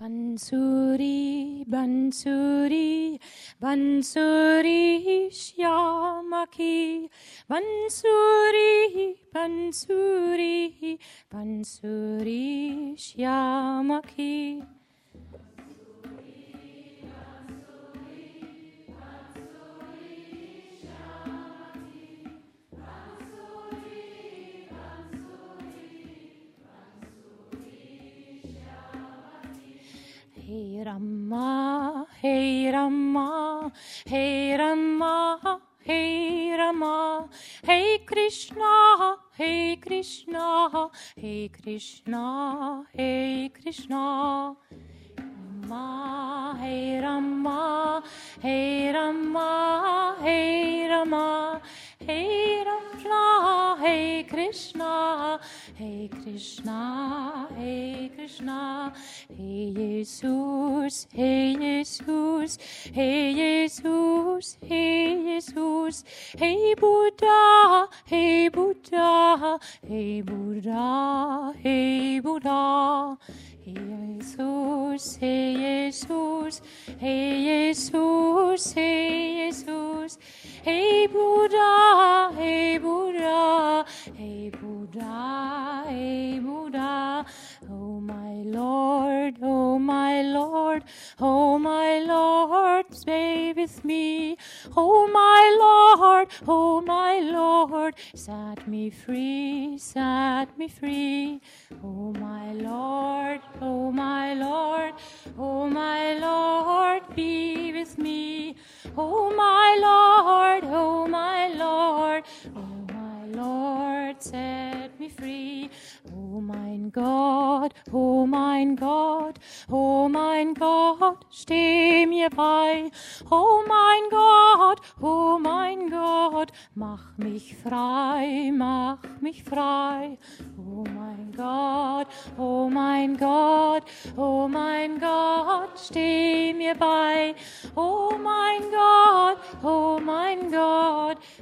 Bansuri, Bansuri, Bansuri, Shyamaki, Bansuri, Bansuri, Bansuri, Shyamaki. Hey Rama, Hey Rama, Hey Rama, Hey Rama, Hey Krishna, Hey Krishna, Hey Krishna, Hey Krishna. Rama, Hey Rama, Hey Rama, Hey Rama, Hey Krishna, Hey Krishna, Hey Jesus, Hey Jesus, Hey Jesus, Hey Jesus, Hey Buddha, Hey Buddha, Hey Buddha, Hey Buddha. Hey Jesus, Hey Jesus, Hey Jesus, Hey Jesus, Hey Buddha, Hey Buddha, Hey Buddha, Hey Buddha. Oh my Lord, oh my Lord, oh my Lord, stay with me. Oh my Lord, oh my Lord, set me free, set me free. Oh my Lord, oh my Lord, oh my Lord, be with me. Oh my Lord, oh my Lord, oh my Lord, set me free. Oh mein Gott, oh mein Gott, oh mein Gott, steh mir bei. Oh mein Gott, oh mein Gott, mach mich frei, mach mich frei. Oh mein Gott, oh mein Gott, oh mein Gott, steh mir bei. Oh mein Gott, oh mein Gott,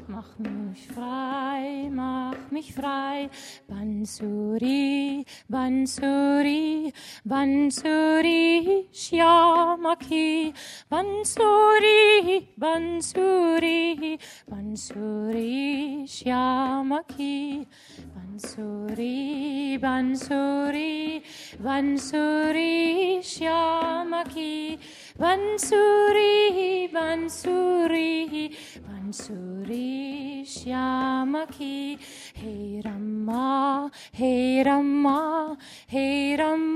mach mich frei, mach mich frei. Bansuri, Bansuri, Bansuri, Shyamaki, Bansuri, Bansuri, Bansuri, Shyamaki, Bansuri, Bansuri, Bansuri, Shyamaki, Bansuri, Bansuri, Bansuri, Shyamaki, Hey Rama, Hey Rama, Hey Rama,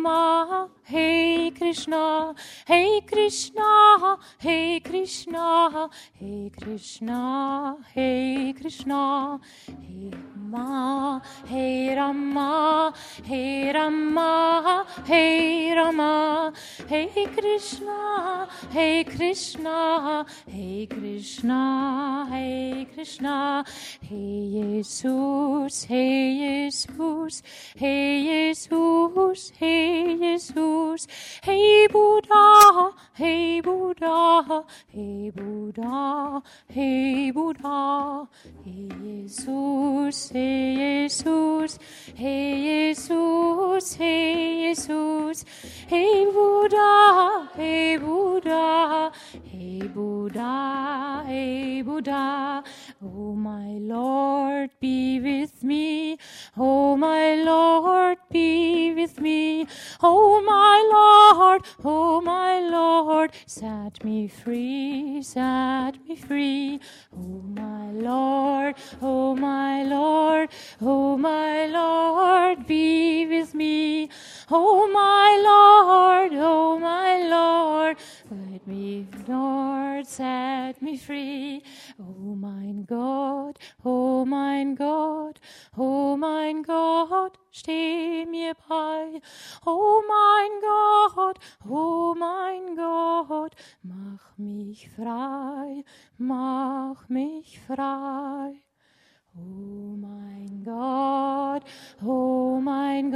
Krishna, Hey Krishna, Hey Krishna, Hey Krishna, Hey Krishna, Hey Rama, Hey Rama, Hey Rama, Hey Rama, Hey Krishna, Hey Krishna, Hey Krishna, Hey Krishna, Hey Jesus, Hey Jesus, Hey Jesus, Hey Jesus, Hey Buddha, Hey Buddha, Hey Buddha, Hey Buddha, Hey Jesus, Hey Jesus, Hey Jesus, Hey Jesus, Hey Buddha, Hey Buddha, Hey Buddha, Hey Buddha, Oh my Lord, be with me. Oh my Lord, be with me. Oh my Lord, oh my Lord, set me free, set me free. Oh my Lord, oh my Lord, oh my Lord, be with me. Oh my Lord, oh my me, Lord, set me free. Oh mein Gott, oh mein Gott, oh mein Gott, steh mir bei. Oh mein Gott, oh mein Gott, mach mich frei, mach mich frei. Oh mein Gott, oh mein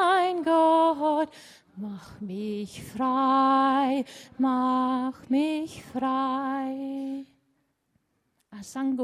mein Gott, mach mich frei, mach mich frei. Asango